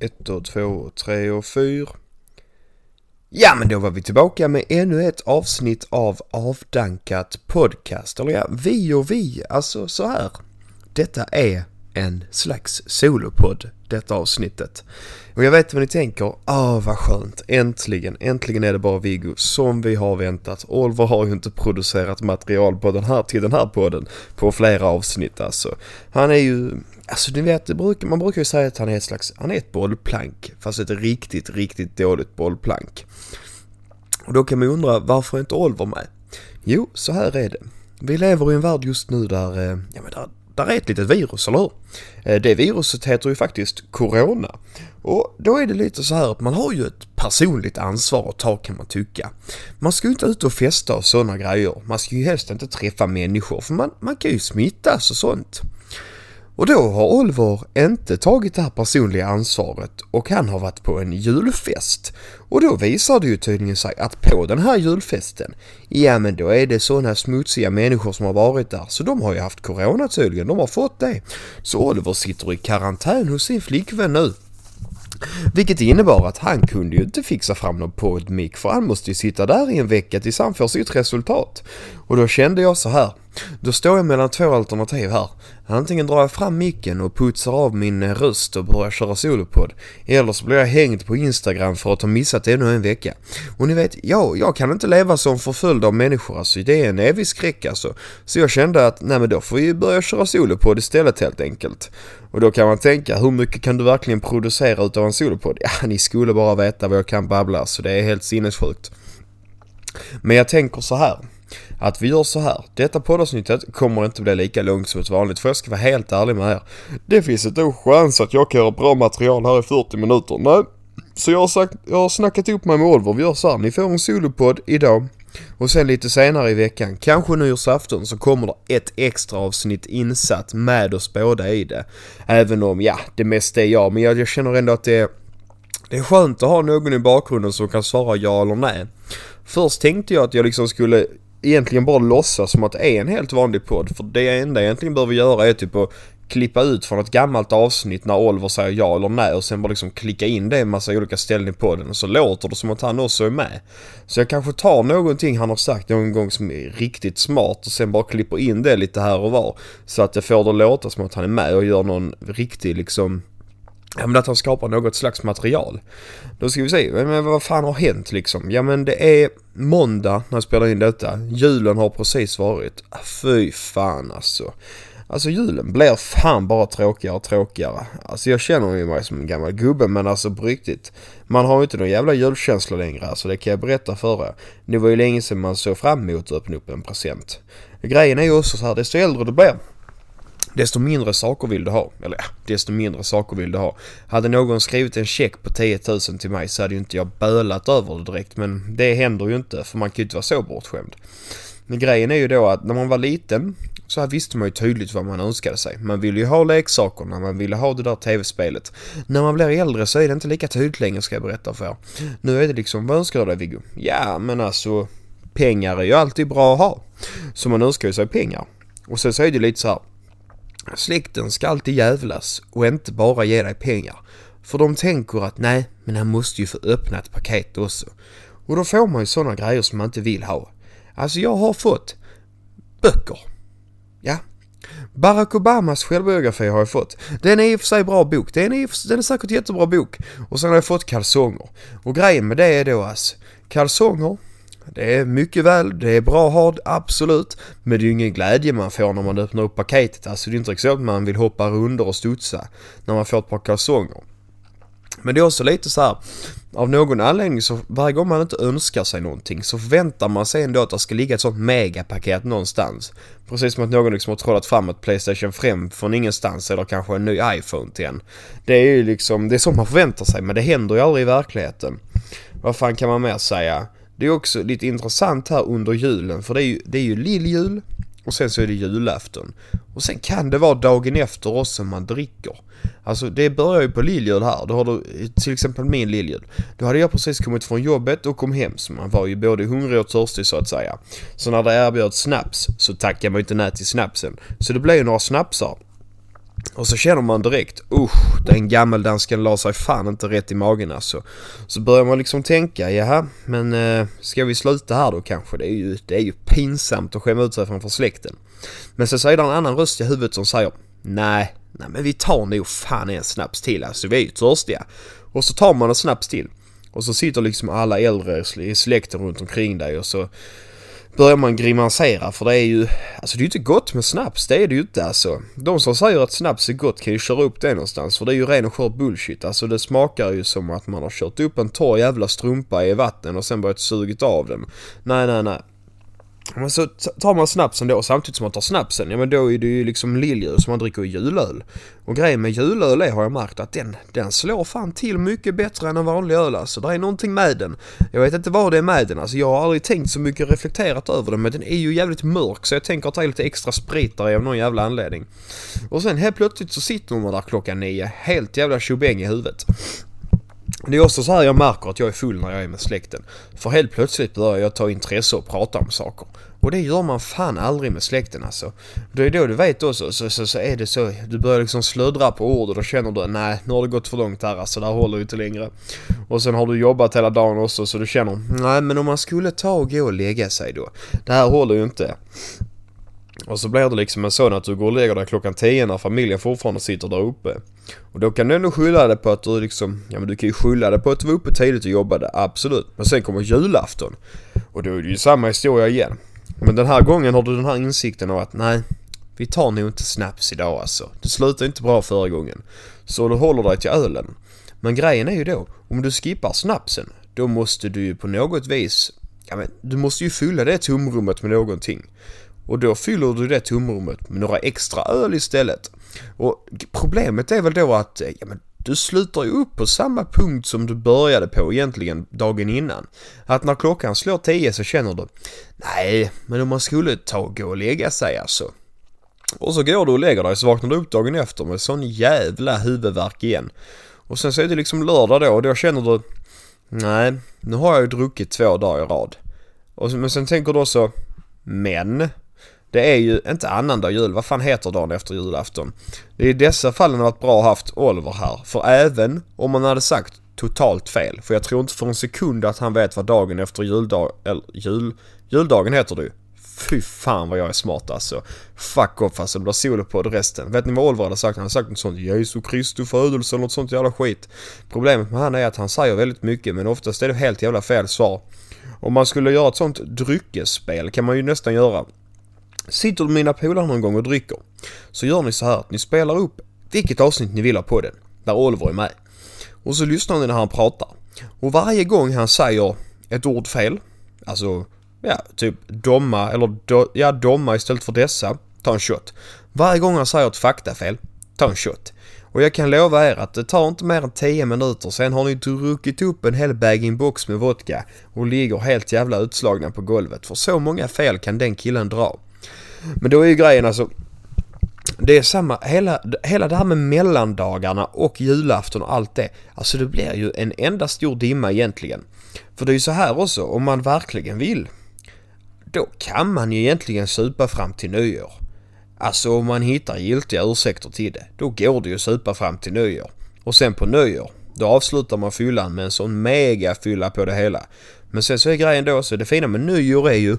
Ett och två och tre och fyra. Ja, men då var vi tillbaka med ännu ett avsnitt av Avdankat Podcast. Eller ja, vi och vi, alltså så här. Detta är en slags solopodd, detta avsnittet. Och jag vet vad ni tänker, ah vad skönt, äntligen, äntligen är det bara Viggo som vi har väntat. Oliver har ju inte producerat material på den här, till den här podden på flera avsnitt alltså. Han är ju, alltså ni vet, man brukar ju säga att han är ett slags, han är ett bollplank, fast ett riktigt, riktigt dåligt bollplank. Och då kan man undra, varför är inte Oliver med? Jo, så här är det. Vi lever i en värld just nu där, eh, ja men där där är ett litet virus, eller hur? Eh, det viruset heter ju faktiskt Corona. Och då är det lite så här att man har ju ett personligt ansvar att ta kan man tycka. Man ska ju inte ut och festa och sådana grejer. Man ska ju helst inte träffa människor för man, man kan ju smittas och sånt. Och då har Oliver inte tagit det här personliga ansvaret och han har varit på en julfest. Och då visar det ju tydligen sig att på den här julfesten, ja men då är det sådana smutsiga människor som har varit där så de har ju haft corona tydligen, de har fått det. Så Oliver sitter i karantän hos sin flickvän nu. Vilket innebar att han kunde ju inte fixa fram någon poddmick för han måste ju sitta där i en vecka tills han får sitt resultat. Och då kände jag så här. Då står jag mellan två alternativ här. Antingen drar jag fram micken och putsar av min eh, röst och börjar köra solopodd. Eller så blir jag hängd på Instagram för att ha missat ännu en vecka. Och ni vet, jag, jag kan inte leva som förföljd av människor alltså. Det är en evig skräck alltså. Så jag kände att, nej men då får vi börja köra solopodd istället helt enkelt. Och då kan man tänka, hur mycket kan du verkligen producera utav en solopodd? Ja, ni skulle bara veta vad jag kan babbla så det är helt sinnessjukt. Men jag tänker så här att vi gör så här. Detta poddavsnittet kommer inte bli lika långt som ett vanligt för jag ska vara helt ärlig med er. Det finns inte en chans att jag kan göra bra material här i 40 minuter. Nej. Så jag har, sagt, jag har snackat ihop mig med Oliver. Vi gör så här. Ni får en solopodd idag. Och sen lite senare i veckan, kanske nyårsafton, så kommer det ett extra avsnitt insatt med oss båda i det. Även om, ja, det mesta är jag. Men jag, jag känner ändå att det är, det är skönt att ha någon i bakgrunden som kan svara ja eller nej. Först tänkte jag att jag liksom skulle egentligen bara låtsas som att det är en helt vanlig podd. För det enda jag egentligen behöver göra är typ att klippa ut från ett gammalt avsnitt när Oliver säger ja eller nej och sen bara liksom klicka in det i en massa olika ställen i podden och så låter det som att han också är med. Så jag kanske tar någonting han har sagt någon gång som är riktigt smart och sen bara klipper in det lite här och var. Så att jag får det låta som att han är med och gör någon riktig liksom Ja men att han skapar något slags material. Då ska vi se, men vad fan har hänt liksom? Ja men det är måndag när jag spelar in detta. Julen har precis varit. Fy fan alltså. Alltså julen blir fan bara tråkigare och tråkigare. Alltså jag känner ju mig som en gammal gubbe men alltså på riktigt. Man har ju inte någon jävla julkänsla längre alltså det kan jag berätta för er. Det var ju länge sedan man såg fram emot att öppna upp en present. Grejen är ju också så här, desto äldre du blir desto mindre saker vill du ha. Eller ja, desto mindre saker vill du ha. Hade någon skrivit en check på 10 000 till mig så hade ju inte jag bölat över det direkt. Men det händer ju inte för man kan ju inte vara så bortskämd. Men grejen är ju då att när man var liten så här visste man ju tydligt vad man önskade sig. Man ville ju ha leksakerna, man ville ha det där tv-spelet. När man blir äldre så är det inte lika tydligt längre ska jag berätta för er. Nu är det liksom, vad önskar du dig Viggo? Ja, men alltså pengar är ju alltid bra att ha. Så man önskar ju sig pengar. Och sen så är det lite så här, Släkten ska alltid jävlas och inte bara ge dig pengar. För de tänker att nej, men han måste ju få öppna ett paket också. Och då får man ju sådana grejer som man inte vill ha. Alltså jag har fått böcker. Ja. Barack Obamas självbiografi har jag fått. Den är i och för sig bra bok. Den är, den är säkert jättebra bok. Och sen har jag fått kalsonger. Och grejen med det är då alltså kalsonger det är mycket väl, det är bra att ha absolut. Men det är ju ingen glädje man får när man öppnar upp paketet. Alltså det är inte så att man vill hoppa runder och studsa när man får ett par kalsonger. Men det är också lite så här, av någon anledning så varje gång man inte önskar sig någonting så förväntar man sig ändå att det ska ligga ett sånt megapaket någonstans. Precis som att någon liksom har trollat fram ett Playstation 5 från ingenstans eller kanske en ny iPhone till en. Det är ju liksom, det är så man förväntar sig men det händer ju aldrig i verkligheten. Vad fan kan man mer säga? Det är också lite intressant här under julen för det är ju, det är ju lilljul och sen så är det julafton. Och sen kan det vara dagen efter också man dricker. Alltså det börjar ju på lilljul här. Då har du till exempel min lilljul. Då hade jag precis kommit från jobbet och kom hem så man var ju både hungrig och törstig så att säga. Så när det erbjöds snaps så tackade man ju inte nej till snapsen. Så det blev ju några snapsar. Och så känner man direkt, usch, den gammeldansken la sig fan inte rätt i magen alltså. Så börjar man liksom tänka, jaha, men eh, ska vi sluta här då kanske? Det är, ju, det är ju pinsamt att skämma ut sig framför släkten. Men så säger det en annan röst i huvudet som säger, nej, nej men vi tar nog fan en snaps till alltså, vi är ju törstiga. Och så tar man en snaps till. Och så sitter liksom alla äldre i släkten runt omkring dig och så börjar man grimasera för det är ju, alltså det är ju inte gott med snaps, det är det ju inte alltså. De som säger att snaps är gott kan ju köra upp det någonstans för det är ju ren och skör bullshit. Alltså det smakar ju som att man har kört upp en torr jävla strumpa i vatten och sen börjat sugit av den. Nej, nej, nej. Men så tar man snapsen då samtidigt som man tar snapsen, ja men då är det ju liksom lilljus som man dricker julöl. Och grejen med julöl är har jag märkt att den, den slår fan till mycket bättre än en vanlig öl alltså. Det är någonting med den. Jag vet inte vad det är med den alltså. Jag har aldrig tänkt så mycket reflekterat över den men den är ju jävligt mörk så jag tänker att det är lite extra sprit där av någon jävla anledning. Och sen helt plötsligt så sitter man där klockan nio helt jävla tjobäng i huvudet. Det är också så här jag märker att jag är full när jag är med släkten. För helt plötsligt börjar jag ta intresse och prata om saker. Och det gör man fan aldrig med släkten alltså. Det är då du vet också, så, så, så är det så. Du börjar liksom slöddra på ord och då känner du nej, nu har det gått för långt här alltså, det här håller inte längre. Och sen har du jobbat hela dagen också så du känner, nej men om man skulle ta och gå och lägga sig då. Det här håller ju inte. Och så blir det liksom en sån att du går och lägger dig klockan 10 när familjen fortfarande sitter där uppe. Och då kan du ändå skylla det på att du liksom, ja men du kan ju skylla det på att du var uppe tidigt och jobbade, absolut. Men sen kommer julafton. Och då är det ju samma historia igen. Men den här gången har du den här insikten av att nej, vi tar nog inte snaps idag alltså. Det slutade inte bra förra gången. Så du håller dig till ölen. Men grejen är ju då, om du skippar snapsen, då måste du ju på något vis, ja men du måste ju fylla det tomrummet med någonting. Och då fyller du det tomrummet med några extra öl istället. Och problemet är väl då att, ja men du slutar ju upp på samma punkt som du började på egentligen dagen innan. Att när klockan slår 10 så känner du Nej, men om man skulle ta och gå och lägga sig alltså. Och så går du och lägger dig så vaknar du upp dagen efter med sån jävla huvudvärk igen. Och sen så är det liksom lördag då och då känner du Nej, nu har jag ju druckit två dagar i rad. Och, men sen tänker du också Men det är ju inte annandag jul, vad fan heter dagen efter julafton? Det är i dessa fallen varit bra att haft Oliver här, för även om man hade sagt totalt fel, för jag tror inte för en sekund att han vet vad dagen efter juldag, eller jul, juldagen heter det ju. Fy fan vad jag är smart alltså. Fuck off alltså, det blir solopodd resten. Vet ni vad Oliver hade sagt? Han hade sagt något sånt Jesu Kristi födelse eller något sånt jävla skit. Problemet med han är att han säger väldigt mycket men oftast är det helt jävla fel svar. Om man skulle göra ett sånt dryckesspel kan man ju nästan göra. Sitter du med mina polare någon gång och dricker så gör ni så här att ni spelar upp vilket avsnitt ni vill ha på den där Oliver är med. Och så lyssnar ni när han pratar. Och varje gång han säger ett ord fel, alltså ja, typ domma eller do, ja, domma istället för dessa, ta en shot. Varje gång han säger ett faktafel, ta en shot. Och jag kan lova er att det tar inte mer än 10 minuter sen har ni druckit upp en hel bag-in-box med vodka och ligger helt jävla utslagna på golvet. För så många fel kan den killen dra. Men då är ju grejen alltså det är samma, hela, hela det här med mellandagarna och julafton och allt det. Alltså det blir ju en enda stor dimma egentligen. För det är ju så här också, om man verkligen vill. Då kan man ju egentligen supa fram till nyår. Alltså om man hittar giltiga ursäkter till det. Då går det ju att supa fram till nyår. Och sen på nyår, då avslutar man fyllan med en sån mega fylla på det hela. Men sen så är grejen då så det fina med nyår är ju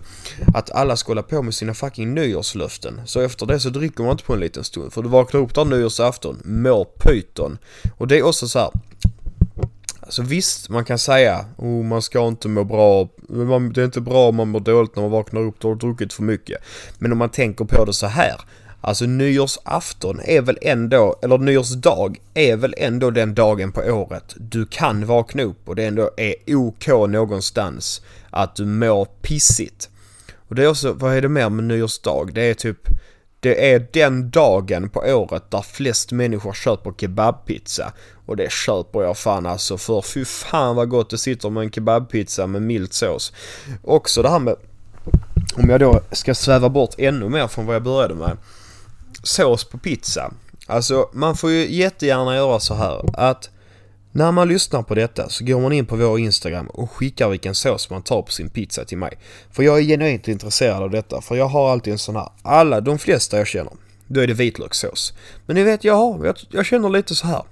att alla ska hålla på med sina fucking nyårslöften. Så efter det så dricker man inte på en liten stund. För du vaknar upp där nyårsafton, mår pyton. Och det är också så här, Alltså visst, man kan säga oh, man ska inte må bra. Det är inte bra om man mår dåligt när man vaknar upp och har druckit för mycket. Men om man tänker på det så här. Alltså nyårsafton är väl ändå, eller nyårsdag är väl ändå den dagen på året du kan vakna upp och det ändå är OK någonstans att du mår pissigt. Och det är också, vad är det mer med nyårsdag? Det är typ, det är den dagen på året där flest människor köper kebabpizza. Och det köper jag fan alltså för fy fan vad gott det sitter med en kebabpizza med mild sås. Också det här med, om jag då ska sväva bort ännu mer från vad jag började med sås på pizza. Alltså man får ju jättegärna göra så här att när man lyssnar på detta så går man in på vår Instagram och skickar vilken sås man tar på sin pizza till mig. För jag är genuint intresserad av detta för jag har alltid en sån här, alla, de flesta jag känner, då är det vitlökssås. Men ni vet, jag, har, jag, jag känner lite så här.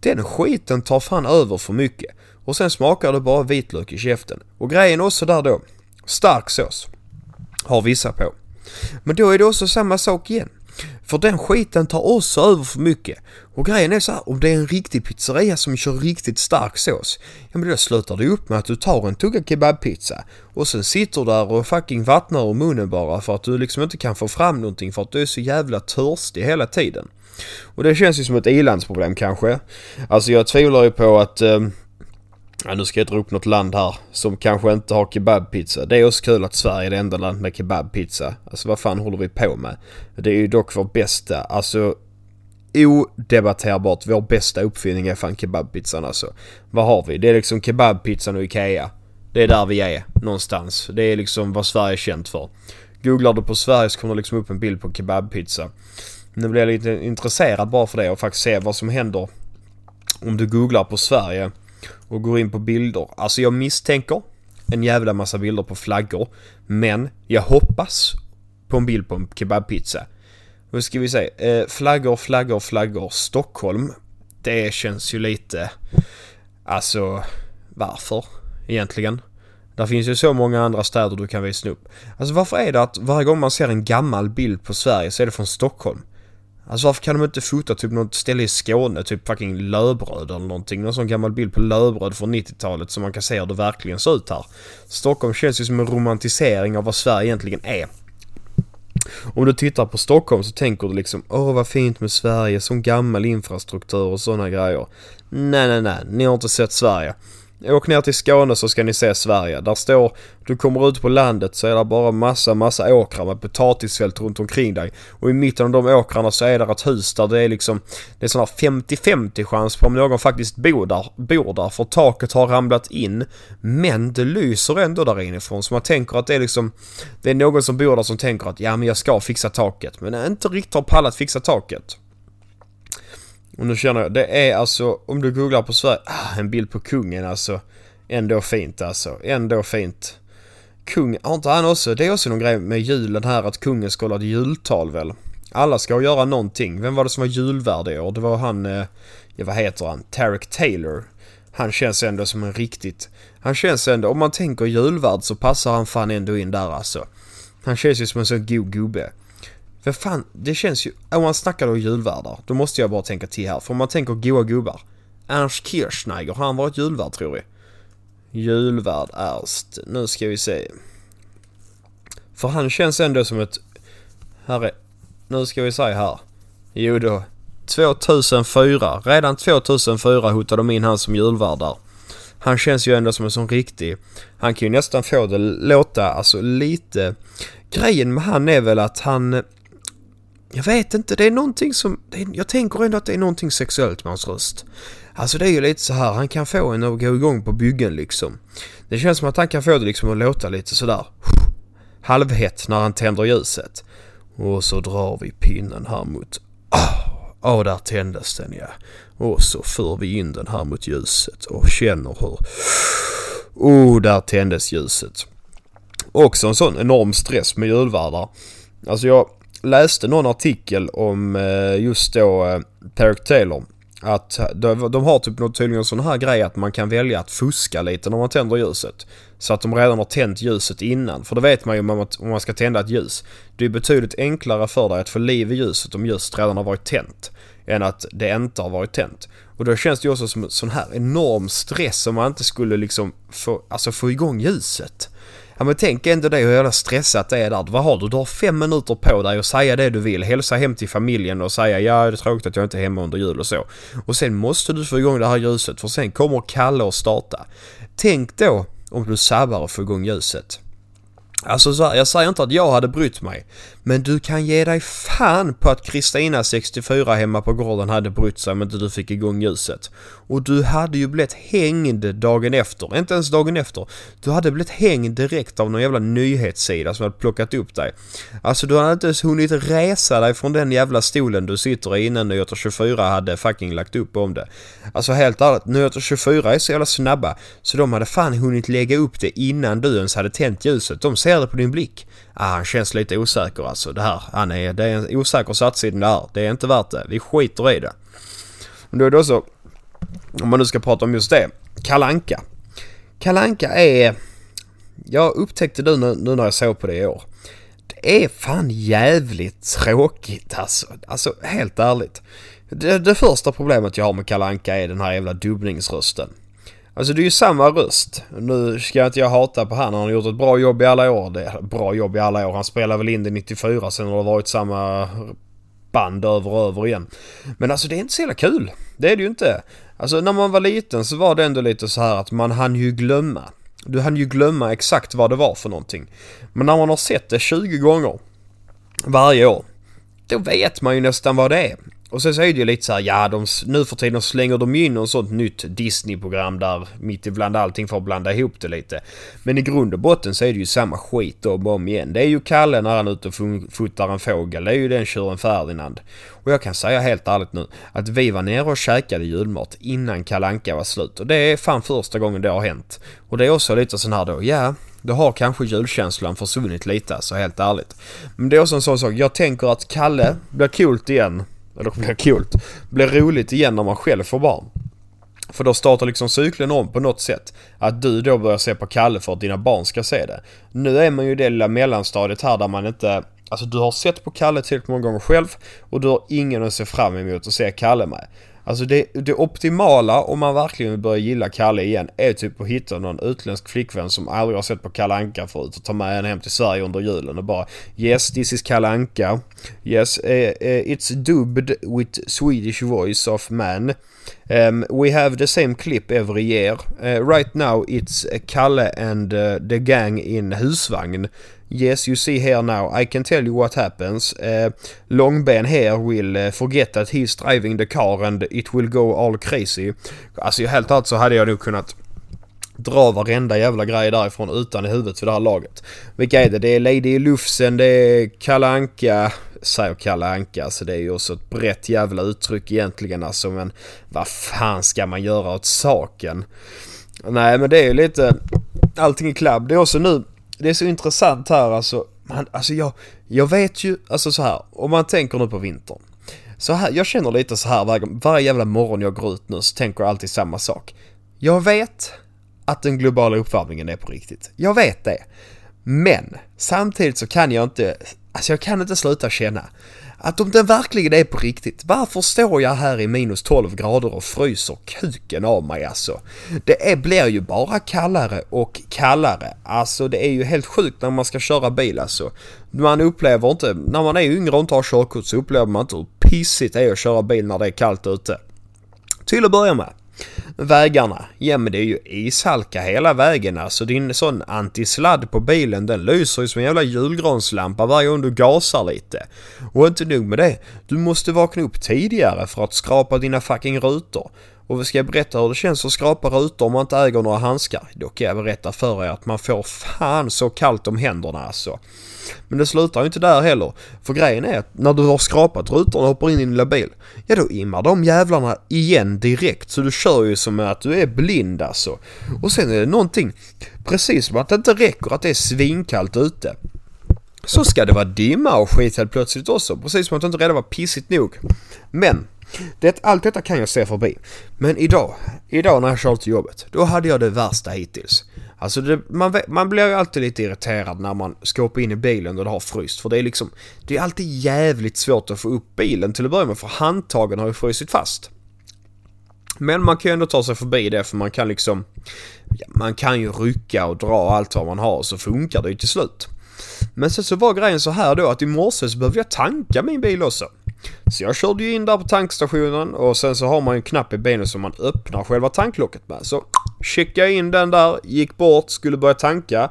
Den skiten tar fan över för mycket. Och sen smakar det bara vitlök i käften. Och grejen också där då, stark sås. Har vissa på. Men då är det också samma sak igen. För den skiten tar också över för mycket. Och grejen är så här, om det är en riktig pizzeria som kör riktigt stark sås, ja men då slutar det upp med att du tar en tugga kebabpizza och sen sitter där och fucking vattnar ur munnen bara för att du liksom inte kan få fram någonting för att du är så jävla törstig hela tiden. Och det känns ju som ett ilandsproblem kanske. Alltså jag tvivlar ju på att eh, Ja, nu ska jag dra upp något land här som kanske inte har kebabpizza. Det är också kul att Sverige är det enda land med kebabpizza. Alltså vad fan håller vi på med? Det är ju dock vår bästa, alltså odebatterbart vår bästa uppfinning är fan kebabpizzan alltså. Vad har vi? Det är liksom kebabpizzan och Ikea. Det är där vi är någonstans. Det är liksom vad Sverige är känt för. Googlar du på Sverige så kommer det liksom upp en bild på kebabpizza. Nu blir jag lite intresserad bara för det och faktiskt se vad som händer om du googlar på Sverige och går in på bilder. Alltså jag misstänker en jävla massa bilder på flaggor. Men jag hoppas på en bild på en kebabpizza. Nu ska vi se. Eh, flaggor, flaggor, flaggor. Stockholm. Det känns ju lite... Alltså, varför egentligen? Där finns ju så många andra städer du kan visa upp. Alltså varför är det att varje gång man ser en gammal bild på Sverige så är det från Stockholm? Alltså varför kan de inte fota typ något ställe i Skåne, typ fucking Löbröd eller någonting. Någon sån gammal bild på Löbröd från 90-talet så man kan se hur det verkligen ser ut här. Stockholm känns ju som en romantisering av vad Sverige egentligen är. Om du tittar på Stockholm så tänker du liksom Åh vad fint med Sverige, sån gammal infrastruktur och såna grejer. Nej nej nej, ni har inte sett Sverige. Åk ner till Skåne så ska ni se Sverige. Där står, du kommer ut på landet så är det bara massa, massa åkrar med potatisfält runt omkring dig. Och i mitten av de åkrarna så är det ett hus där det är liksom, det är sån här 50-50 chans på om någon faktiskt bor där, bor där. För taket har ramlat in. Men det lyser ändå där inifrån. Så man tänker att det är liksom, det är någon som bor där som tänker att ja men jag ska fixa taket. Men inte riktigt har pallat fixa taket. Och nu känner jag, det är alltså, om du googlar på Sverige, ah, en bild på kungen alltså. Ändå fint alltså, ändå fint. Kung, har inte han också, det är också någon grej med julen här att kungen ska hålla ett jultal väl? Alla ska göra någonting. Vem var det som var julvärd i år? Det var han, eh, ja vad heter han? Tarek Taylor. Han känns ändå som en riktigt... Han känns ändå, om man tänker julvärd så passar han fan ändå in där alltså. Han känns ju som en sån god gubbe. För fan, det känns ju... Om man snackar då julvärdar, då måste jag bara tänka till här. För om man tänker goa gubbar. Ernst Kirchsteiger, har han varit julvärd tror vi? Julvärd Ernst. Nu ska vi se. För han känns ändå som ett... Här är... Nu ska vi se här. Jo då. 2004. Redan 2004 hotade de in han som julvärd där. Han känns ju ändå som en sån riktig... Han kan ju nästan få det låta alltså lite... Grejen med han är väl att han jag vet inte, det är någonting som... Är, jag tänker ändå att det är någonting sexuellt med hans röst. Alltså det är ju lite så här, han kan få en att gå igång på byggen liksom. Det känns som att han kan få det liksom att låta lite sådär halvhett när han tänder ljuset. Och så drar vi pinnen här mot... Ah, åh, oh, där tändes den ja. Och så för vi in den här mot ljuset och känner hur... Oh, där tändes ljuset. Också en sån enorm stress med julvärdar. Alltså jag läste någon artikel om eh, just då eh, Tarek Taylor. Att de, har typ något tydligen sån här grej att man kan välja att fuska lite när man tänder ljuset. Så att de redan har tänt ljuset innan. För det vet man ju om man, ska tända ett ljus. Det är betydligt enklare för dig att få liv i ljuset om ljuset redan har varit tänt. Än att det inte har varit tänt. Och då känns det ju också som en sån här enorm stress om man inte skulle liksom få, alltså få igång ljuset. Ja men tänk ändå det hur jävla stressat det är där. Vad har du? Du har fem minuter på dig att säga det du vill. Hälsa hem till familjen och säga ja det är tråkigt att jag inte är hemma under jul och så. Och sen måste du få igång det här ljuset för sen kommer Kalle och starta. Tänk då om du sabbar och får igång ljuset. Alltså så här, jag säger inte att jag hade brytt mig. Men du kan ge dig fan på att Kristina 64 hemma på gården hade brytt sig om inte du fick igång ljuset. Och du hade ju blivit hängd dagen efter. Inte ens dagen efter. Du hade blivit hängd direkt av någon jävla nyhetssida som hade plockat upp dig. Alltså du hade inte ens hunnit resa dig från den jävla stolen du sitter i innan Nyheter 24 hade fucking lagt upp om det. Alltså helt ärligt, Nyheter 24 är så jävla snabba så de hade fan hunnit lägga upp det innan du ens hade tänt ljuset. De ser det på din blick ah, han känns lite osäker alltså det här. Han är, det är en osäker satsning det här. Det är inte värt det. Vi skiter i det. Men då är det också, om man nu ska prata om just det, Kalanka. Kalanka är, jag upptäckte det nu, nu när jag såg på det i år. Det är fan jävligt tråkigt alltså. Alltså helt ärligt. Det, det första problemet jag har med Kalanka är den här jävla dubbningsrösten. Alltså det är ju samma röst. Nu ska inte jag hata på han, han har gjort ett bra jobb i alla år. Det är bra jobb i alla år. Han spelade väl in det 94, sen har det varit samma band över och över igen. Men alltså det är inte så jävla kul. Det är det ju inte. Alltså när man var liten så var det ändå lite så här att man hann ju glömma. Du hann ju glömma exakt vad det var för någonting. Men när man har sett det 20 gånger varje år, då vet man ju nästan vad det är. Och sen så är det ju lite så här, ja de, nu för tiden slänger de in något sånt nytt Disney-program där mitt ibland allting får blanda ihop det lite. Men i grund och botten så är det ju samma skit om och om igen. Det är ju Kalle när han är ute och fotar en fågel. Det är ju den tjuren Ferdinand. Och jag kan säga helt ärligt nu att vi var nere och käkade julmat innan Kalanka var slut. Och det är fan första gången det har hänt. Och det är också lite sån här då, ja då har kanske julkänslan försvunnit lite, så helt ärligt. Men det är också en sån sak, jag tänker att Kalle blir coolt igen eller blir kul, blir roligt igen när man själv får barn. För då startar liksom cykeln om på något sätt. Att du då börjar se på Kalle för att dina barn ska se det. Nu är man ju i det lilla mellanstadiet här där man inte... Alltså du har sett på Kalle tillräckligt många gånger själv och du har ingen att se fram emot att se Kalle med. Alltså det, det optimala om man verkligen vill börja gilla Kalle igen är typ att hitta någon utländsk flickvän som aldrig har sett på Kalle Anka förut och ta med henne hem till Sverige under julen och bara Yes, this is Kalle Anka. Yes, uh, uh, it's dubbed with Swedish voice of man. Um, we have the same clip every year. Uh, right now it's Kalle and the gang in husvagn. Yes, you see here now. I can tell you what happens. Uh, Långben here will uh, forget that he's driving the car and it will go all crazy. Alltså helt allt så hade jag nog kunnat dra varenda jävla grej därifrån utan i huvudet för det här laget. Vilka är det? Det är Lady Lufsen, det är Kalanka säger Kalle Anka. Alltså det är ju också ett brett jävla uttryck egentligen alltså. Men vad fan ska man göra åt saken? Nej men det är ju lite... Allting i klabb. Det är också nu det är så intressant här alltså. Man, alltså jag, jag vet ju, alltså så här, om man tänker nu på vintern. Så här, jag känner lite så här varje, varje jävla morgon jag går ut nu så tänker jag alltid samma sak. Jag vet att den globala uppvärmningen är på riktigt. Jag vet det. Men samtidigt så kan jag inte, alltså jag kan inte sluta känna att om den verkligen är på riktigt, varför står jag här i minus 12 grader och fryser kuken av mig alltså? Det är, blir ju bara kallare och kallare. Alltså det är ju helt sjukt när man ska köra bil alltså. Man upplever inte, när man är yngre och inte har körkort så upplever man inte hur pissigt det är att köra bil när det är kallt ute. Till att börja med. Vägarna, ja men det är ju ishalka hela vägen alltså. Din sån antisladd på bilen den lyser ju som en jävla julgranslampa varje gång du gasar lite. Och inte nog med det, du måste vakna upp tidigare för att skrapa dina fucking rutor. Och ska jag berätta hur det känns att skrapa rutor om man inte äger några handskar? Då kan jag berätta för er att man får fan så kallt om händerna alltså. Men det slutar ju inte där heller. För grejen är att när du har skrapat rutorna och hoppar in i din lilla bil, ja då immar de jävlarna igen direkt. Så du kör ju som att du är blind alltså. Och sen är det någonting, precis som att det inte räcker att det är svinkallt ute. Så ska det vara dimma och skit helt plötsligt också. Precis som att det inte redan var pissigt nog. Men det, allt detta kan jag se förbi. Men idag, idag när jag kör till jobbet, då hade jag det värsta hittills. Alltså det, man, man blir ju alltid lite irriterad när man ska hoppa in i bilen och det har fryst. För det är liksom, det är alltid jävligt svårt att få upp bilen till att börja med för handtagen har ju frusit fast. Men man kan ju ändå ta sig förbi det för man kan liksom, ja, man kan ju rycka och dra allt vad man har så funkar det ju till slut. Men sen så var grejen så här då att i morse så behövde jag tanka min bil också. Så jag körde ju in där på tankstationen och sen så har man ju en knapp i benet som man öppnar själva tanklocket med. Så checkade jag in den där, gick bort, skulle börja tanka.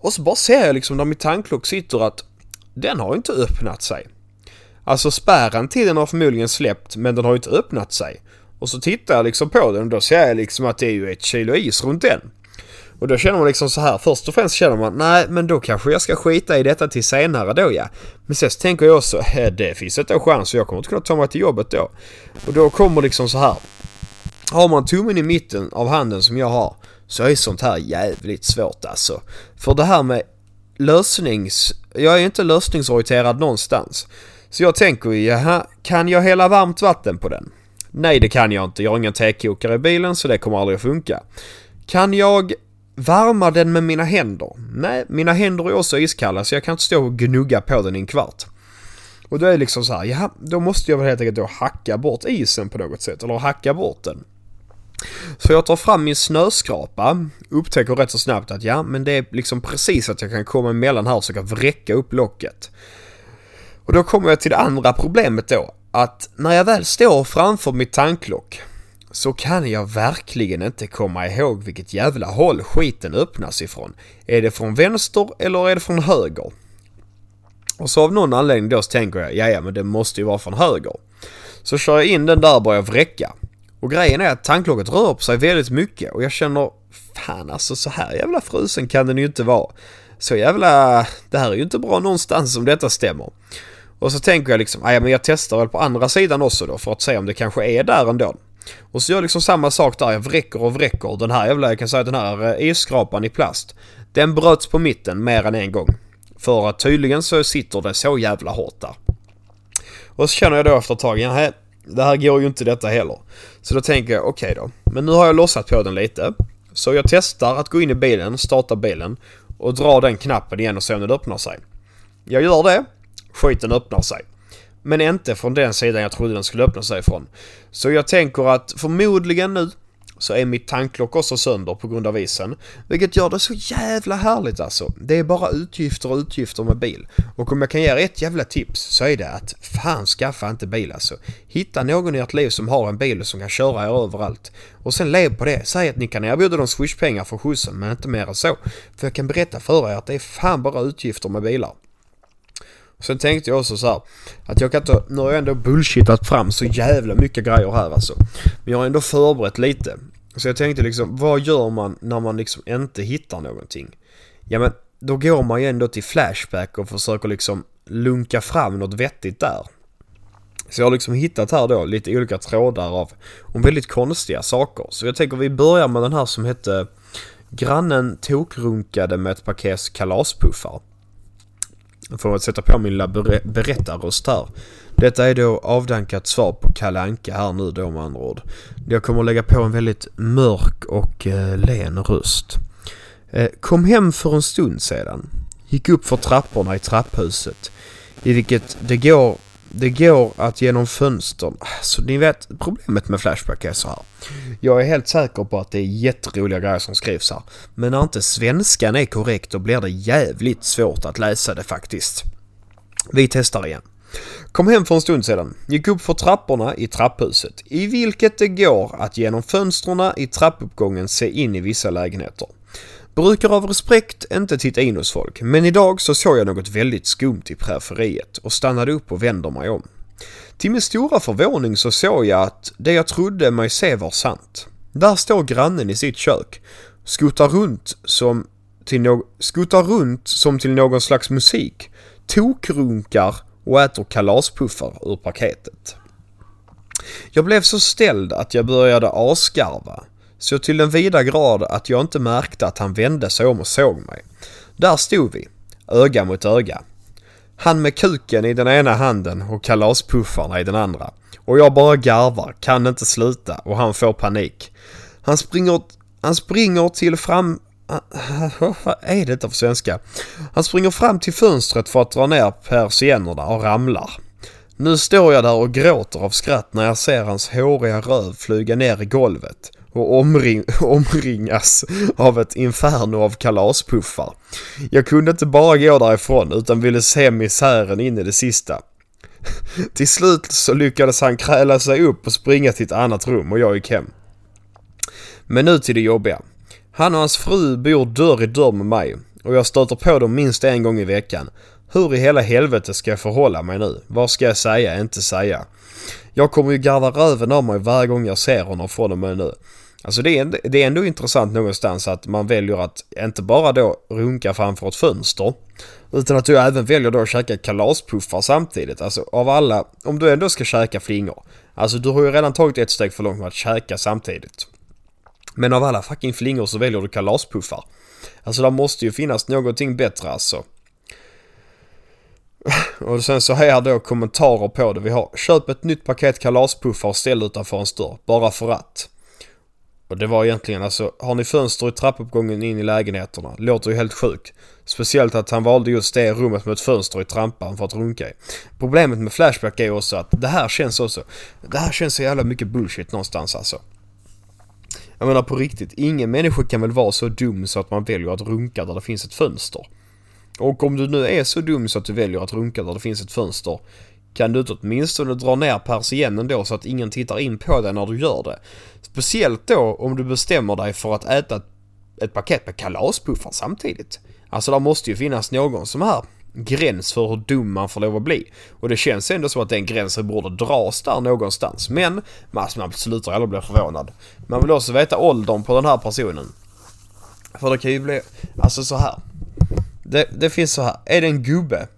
Och så bara ser jag liksom där mitt tanklock sitter att den har inte öppnat sig. Alltså spärren till den har förmodligen släppt men den har inte öppnat sig. Och så tittar jag liksom på den och då ser jag liksom att det är ju ett kilo is runt den. Och då känner man liksom så här. Först och främst känner man nej men då kanske jag ska skita i detta till senare då ja. Men sen så tänker jag också det finns inte en chans och jag kommer inte kunna ta mig till jobbet då. Och då kommer liksom så här. Har man tummen i mitten av handen som jag har så är sånt här jävligt svårt alltså. För det här med lösnings... Jag är inte lösningsorienterad någonstans. Så jag tänker jaha, kan jag hälla varmt vatten på den? Nej, det kan jag inte. Jag har ingen tekokare i bilen så det kommer aldrig att funka. Kan jag Värma den med mina händer? Nej, mina händer är också iskalla så jag kan inte stå och gnugga på den i en kvart. Och då är det liksom så här, ja, då måste jag väl helt enkelt då hacka bort isen på något sätt, eller hacka bort den. Så jag tar fram min snöskrapa, upptäcker rätt så snabbt att ja, men det är liksom precis att jag kan komma emellan här och försöka vräcka upp locket. Och då kommer jag till det andra problemet då, att när jag väl står framför mitt tanklock så kan jag verkligen inte komma ihåg vilket jävla håll skiten öppnas ifrån. Är det från vänster eller är det från höger? Och så av någon anledning då så tänker jag, ja men det måste ju vara från höger. Så kör jag in den där och börjar vräcka. Och grejen är att tanklocket rör på sig väldigt mycket och jag känner, fan alltså så här jävla frusen kan den ju inte vara. Så jävla, det här är ju inte bra någonstans om detta stämmer. Och så tänker jag liksom, ja men jag testar väl på andra sidan också då för att se om det kanske är där ändå. Och så gör jag liksom samma sak där, jag vräcker och vräcker. Den här jävla, jag kan säga att den här eh, isskrapan i plast, den bröts på mitten mer än en gång. För att tydligen så sitter det så jävla hårt där. Och så känner jag då efter ett tag, ja, det här går ju inte detta heller. Så då tänker jag, okej okay då. Men nu har jag lossat på den lite. Så jag testar att gå in i bilen, starta bilen och dra den knappen igen och se om den öppnar sig. Jag gör det. Skiten öppnar sig. Men inte från den sidan jag trodde den skulle öppna sig ifrån. Så jag tänker att förmodligen nu så är mitt tanklock också sönder på grund av isen. Vilket gör det så jävla härligt alltså. Det är bara utgifter och utgifter med bil. Och om jag kan ge er ett jävla tips så är det att fan skaffa inte bil alltså. Hitta någon i ert liv som har en bil som kan köra er överallt. Och sen lev på det. Säg att ni kan erbjuda dem swishpengar för skjutsen men inte mer än så. För jag kan berätta för er att det är fan bara utgifter med bilar. Sen tänkte jag också så här, att jag kan inte, nu har jag ändå bullshittat fram så jävla mycket grejer här alltså. Men jag har ändå förberett lite. Så jag tänkte liksom, vad gör man när man liksom inte hittar någonting? Ja men, då går man ju ändå till Flashback och försöker liksom lunka fram något vettigt där. Så jag har liksom hittat här då lite olika trådar av om väldigt konstiga saker. Så jag tänker vi börjar med den här som hette Grannen tokrunkade med ett paket kalaspuffar. För att sätta på min lilla ber berättarröst här. Detta är då avdankat svar på Kalle Anka här nu då med andra ord. Jag kommer att lägga på en väldigt mörk och eh, len röst. Eh, kom hem för en stund sedan. Gick upp för trapporna i trapphuset. I vilket det går det går att genom fönstren... Så ni vet, problemet med Flashback är så här. Jag är helt säker på att det är jätteroliga grejer som skrivs här. Men när inte svenskan är korrekt då blir det jävligt svårt att läsa det faktiskt. Vi testar igen. Kom hem för en stund sedan. Gick upp för trapporna i trapphuset. I vilket det går att genom fönstren i trappuppgången se in i vissa lägenheter. Brukar av respekt inte titta in hos folk, men idag så såg jag något väldigt skumt i periferiet och stannade upp och vänder mig om. Till min stora förvåning så såg jag att det jag trodde mig se var sant. Där står grannen i sitt kök, skuttar runt som till, no skuttar runt som till någon slags musik, tokrunkar och äter kalaspuffar ur paketet. Jag blev så ställd att jag började asgarva. Så till den vida grad att jag inte märkte att han vände sig om och såg mig. Där stod vi, öga mot öga. Han med kuken i den ena handen och kalaspuffarna i den andra. Och jag bara garvar, kan inte sluta och han får panik. Han springer, han springer till fram... Ah, vad är detta för svenska? Han springer fram till fönstret för att dra ner persiennerna och ramlar. Nu står jag där och gråter av skratt när jag ser hans håriga röv flyga ner i golvet och omring omringas av ett inferno av kalaspuffar. Jag kunde inte bara gå därifrån utan ville se misären in i det sista. Till slut så lyckades han kräla sig upp och springa till ett annat rum och jag gick hem. Men nu till det jobbiga. Han och hans fru bor dörr i dörr med mig och jag stöter på dem minst en gång i veckan. Hur i hela helvete ska jag förhålla mig nu? Vad ska jag säga, inte säga? Jag kommer ju garva röven av mig varje gång jag ser honom från och med nu. Alltså det är, det är ändå intressant någonstans att man väljer att inte bara då runka framför ett fönster utan att du även väljer då att käka kalaspuffar samtidigt. Alltså av alla, om du ändå ska käka flingor. Alltså du har ju redan tagit ett steg för långt med att käka samtidigt. Men av alla fucking flingor så väljer du kalaspuffar. Alltså det måste ju finnas någonting bättre alltså. Och sen så här då kommentarer på det. Vi har köp ett nytt paket kalaspuffar och ställ utanför en stör. Bara för att. Och det var egentligen alltså, har ni fönster i trappuppgången in i lägenheterna? Låter ju helt sjukt. Speciellt att han valde just det rummet med ett fönster i trampan för att runka i. Problemet med Flashback är också att det här känns också, det här känns så jävla mycket bullshit någonstans alltså. Jag menar på riktigt, ingen människa kan väl vara så dum så att man väljer att runka där det finns ett fönster. Och om du nu är så dum så att du väljer att runka där det finns ett fönster, kan du inte åtminstone dra ner persiennen då så att ingen tittar in på dig när du gör det? Speciellt då om du bestämmer dig för att äta ett paket med kalaspuffar samtidigt. Alltså där måste ju finnas någon som här gräns för hur dum man får lov att bli. Och det känns ändå som att den gränsen borde dras där någonstans. Men man slutar aldrig bli förvånad. Man vill också veta åldern på den här personen. För det kan ju bli, alltså så här. Det, det finns så här, är det en gubbe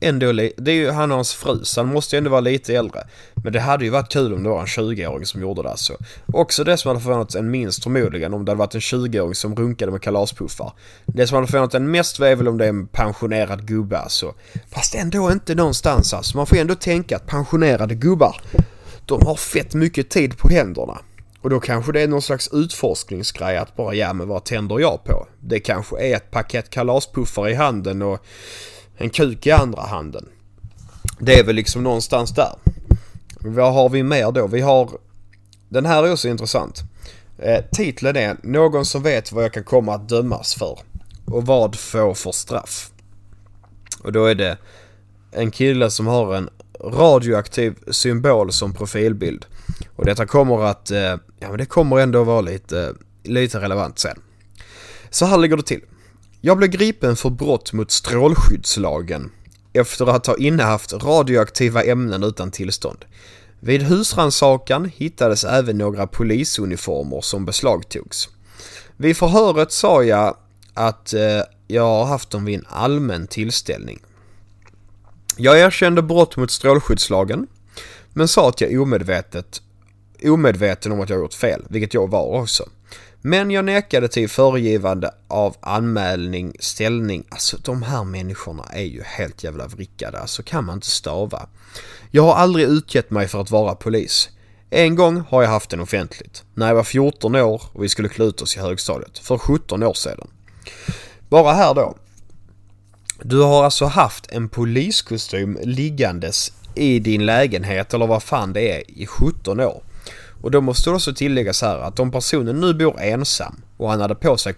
ändå det är ju han och hans fru så han måste ju ändå vara lite äldre. Men det hade ju varit kul om det var en 20-åring som gjorde det alltså. Också det som hade förvånat en minst förmodligen om det hade varit en 20-åring som runkade med kalaspuffar. Det som hade förvånat en mest var väl om det är en pensionerad gubbe alltså. Fast ändå inte någonstans alltså. Man får ju ändå tänka att pensionerade gubbar, de har fett mycket tid på händerna. Och då kanske det är någon slags utforskningsgrej att bara ja men vad tänder jag på? Det kanske är ett paket kalaspuffar i handen och en kuk i andra handen. Det är väl liksom någonstans där. Vad har vi mer då? Vi har... Den här är också intressant. Eh, titeln är Någon som vet vad jag kan komma att dömas för. Och vad får för straff? Och då är det en kille som har en radioaktiv symbol som profilbild. Och detta kommer att, eh, ja men det kommer ändå vara lite, lite relevant sen. Så här ligger det till. Jag blev gripen för brott mot strålskyddslagen efter att ha innehaft radioaktiva ämnen utan tillstånd. Vid husransakan hittades även några polisuniformer som beslagtogs. Vid förhöret sa jag att eh, jag har haft dem vid en allmän tillställning. Jag erkände brott mot strålskyddslagen men sa att jag omedvetet omedveten om att jag gjort fel, vilket jag var också. Men jag nekade till föregivande av anmälning, ställning. Alltså de här människorna är ju helt jävla vrickade, alltså kan man inte stava. Jag har aldrig utgett mig för att vara polis. En gång har jag haft den offentligt. När jag var 14 år och vi skulle klä ut oss i högstadiet. För 17 år sedan. Bara här då. Du har alltså haft en poliskostym liggandes i din lägenhet eller vad fan det är i 17 år. Och då måste det också tilläggas här att om personen nu bor ensam och han hade på sig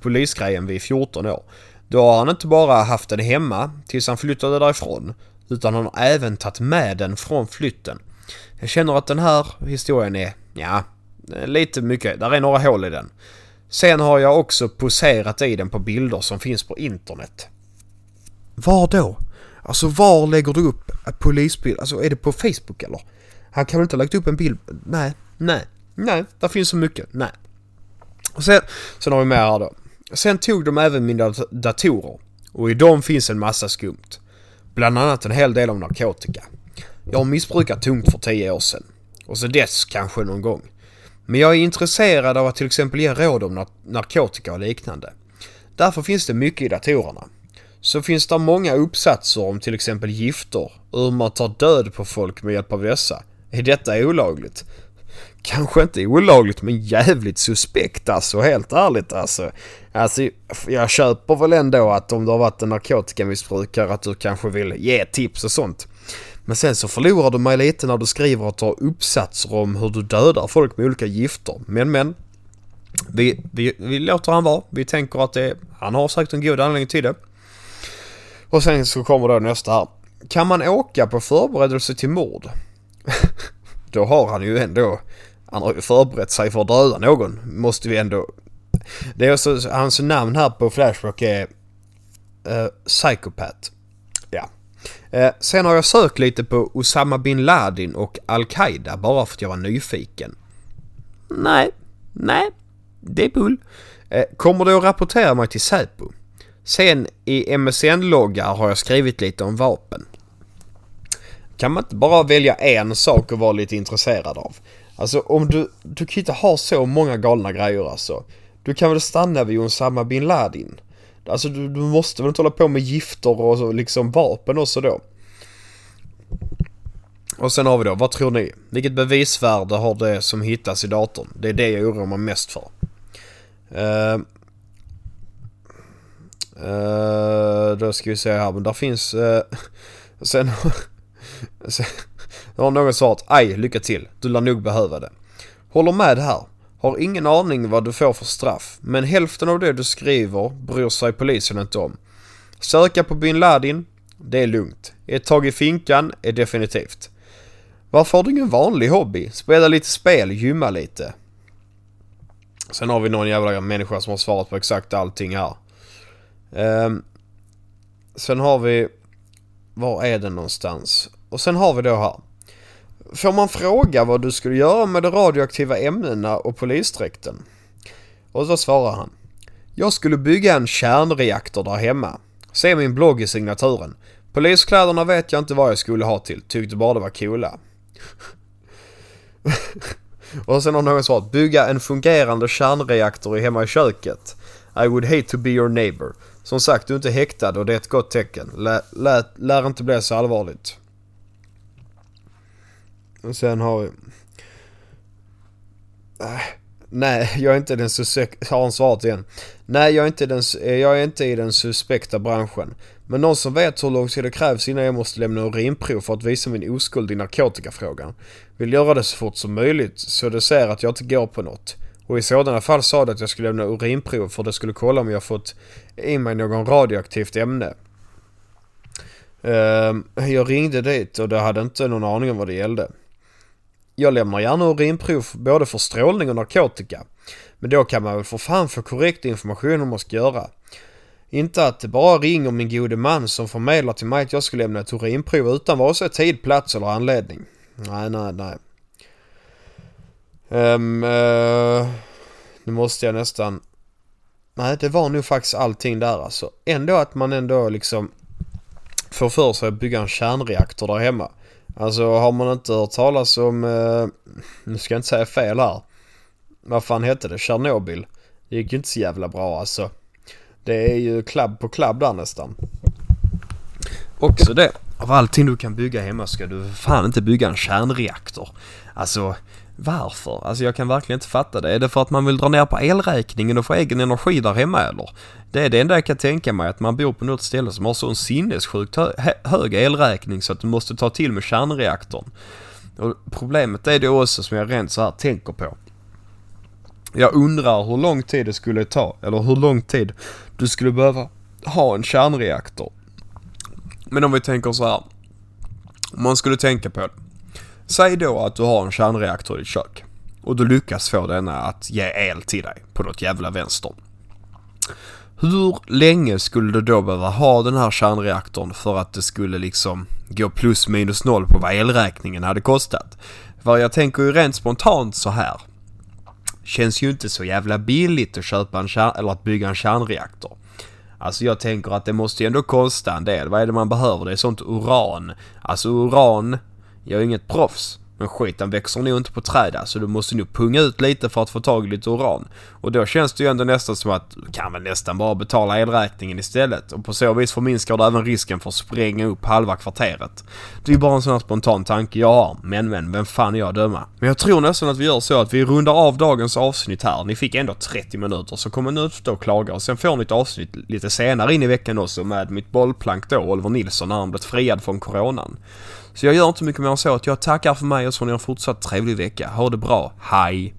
polisgrejen vid 14 år. Då har han inte bara haft den hemma tills han flyttade därifrån. Utan han har även tagit med den från flytten. Jag känner att den här historien är, ja, lite mycket. Där är några hål i den. Sen har jag också poserat i den på bilder som finns på internet. Var då? Alltså var lägger du upp polisbild? Alltså är det på Facebook eller? Han kan väl inte ha lagt upp en bild? Nej, nej, nej, där finns så mycket, nej. Och sen, sen har vi med här då. Sen tog de även mina datorer. Och i dem finns en massa skumt. Bland annat en hel del om narkotika. Jag har missbrukat tungt för 10 år sedan. Och så dess kanske någon gång. Men jag är intresserad av att till exempel ge råd om narkotika och liknande. Därför finns det mycket i datorerna. Så finns det många uppsatser om till exempel gifter och hur man tar död på folk med hjälp av dessa. Är detta olagligt? Kanske inte olagligt men jävligt suspekt alltså, helt ärligt alltså. Alltså jag köper väl ändå att om du har varit en narkotikamissbrukare att du kanske vill ge tips och sånt. Men sen så förlorar du mig lite när du skriver att du har uppsatser om hur du dödar folk med olika gifter. Men men. Vi, vi, vi låter han vara. Vi tänker att det, han har säkert en god anledning till det. Och sen så kommer då nästa här. Kan man åka på förberedelse till mord? Då har han ju ändå, han har ju förberett sig för att döda någon, måste vi ändå... Det är också, hans namn här på Flashback är uh, Psychopath. Ja. Uh, sen har jag sökt lite på Osama bin Laden och Al-Qaida bara för att jag var nyfiken. Nej, nej, det är bull. Uh, kommer du att rapportera mig till Säpo? Sen i MSN-loggar har jag skrivit lite om vapen. Kan man inte bara välja en sak och vara lite intresserad av? Alltså om du, du kan inte ha så många galna grejer alltså. Du kan väl stanna vid Osama bin Laden? Alltså du, du måste väl inte hålla på med gifter och så, liksom vapen också då? Och sen har vi då, vad tror ni? Vilket bevisvärde har det som hittas i datorn? Det är det jag oroar mig mest för. Uh, uh, då ska vi se här, men där finns... Uh, sen, det har någon svarat, aj, lycka till. Du lär nog behöva det. Håller med här. Har ingen aning vad du får för straff, men hälften av det du skriver bryr sig polisen inte om. Söka på bin Laden, det är lugnt. Ett tag i finkan är definitivt. Varför har du ingen vanlig hobby? Spela lite spel, gymma lite. Sen har vi någon jävla människa som har svarat på exakt allting här. Um, sen har vi... Var är den någonstans? Och sen har vi då här. Får man fråga vad du skulle göra med de radioaktiva ämnena och polisdräkten? Och så svarar han. Jag skulle bygga en kärnreaktor där hemma. Se min blogg i signaturen. Poliskläderna vet jag inte vad jag skulle ha till, tyckte bara det var coola. och sen har någon svarat bygga en fungerande kärnreaktor hemma i köket. I would hate to be your neighbor. Som sagt, du är inte häktad och det är ett gott tecken. Lä, lä, lär inte bli så allvarligt. Och sen har vi... Äh, nej, jag är inte den suspekta... Har han svarat igen? Nej, jag är, inte den, jag är inte i den suspekta branschen. Men någon som vet hur lång tid det krävs innan jag måste lämna urinprov för att visa min oskuld i narkotikafrågan. Vill göra det så fort som möjligt så det ser att jag inte går på något. Och i sådana fall sa det att jag skulle lämna urinprov för det skulle kolla om jag fått i mig någon radioaktivt ämne. Ehm, jag ringde dit och de hade inte någon aning om vad det gällde. Jag lämnar gärna urinprov både för strålning och narkotika. Men då kan man väl för fan få korrekt information om vad man ska göra. Inte att det bara ringer min gode man som förmedlar till mig att jag ska lämna ett urinprov utan vare sig tid, plats eller anledning. Nej, nej, nej. Um, uh, nu måste jag nästan... Nej, det var nog faktiskt allting där alltså. Ändå att man ändå liksom får för sig att bygga en kärnreaktor där hemma. Alltså har man inte hört talas om, eh, nu ska jag inte säga fel här. Vad fan hette det? Tjernobyl. Det gick ju inte så jävla bra alltså. Det är ju klabb på klabb där nästan. Också det. Av allting du kan bygga hemma ska du fan inte bygga en kärnreaktor. Alltså, varför? Alltså jag kan verkligen inte fatta det. Är det för att man vill dra ner på elräkningen och få egen energi där hemma eller? Det är det enda jag kan tänka mig, att man bor på något ställe som har så en sinnessjukt hö hög elräkning så att du måste ta till med kärnreaktorn. Och problemet är det också som jag rent så här tänker på. Jag undrar hur lång tid det skulle ta, eller hur lång tid du skulle behöva ha en kärnreaktor. Men om vi tänker så här. Om man skulle tänka på det. Säg då att du har en kärnreaktor i ditt kök. Och du lyckas få denna att ge el till dig på något jävla vänster. Hur länge skulle du då behöva ha den här kärnreaktorn för att det skulle liksom gå plus minus noll på vad elräkningen hade kostat? För jag tänker ju rent spontant så här. Känns ju inte så jävla billigt att köpa en kärn, eller att bygga en kärnreaktor. Alltså jag tänker att det måste ju ändå kosta en del. Vad är det man behöver? Det är sånt uran. Alltså uran, jag är inget proffs. Men skiten växer nog inte på träd så du måste nog punga ut lite för att få tag i lite uran. Och då känns det ju ändå nästan som att du kan väl nästan bara betala elräkningen istället. Och på så vis förminskar du även risken för att spränga upp halva kvarteret. Det är ju bara en sån här spontan tanke jag har. Men men, vem fan är jag att döma? Men jag tror nästan att vi gör så att vi rundar av dagens avsnitt här. Ni fick ändå 30 minuter så kommer ni ut och klaga och sen får ni ett avsnitt lite senare in i veckan också med mitt bollplank då, Oliver Nilsson, när han blivit friad från coronan. Så jag gör inte mycket mer än så att jag tackar för mig och så får ni en fortsatt trevlig vecka. Ha det bra. Hej!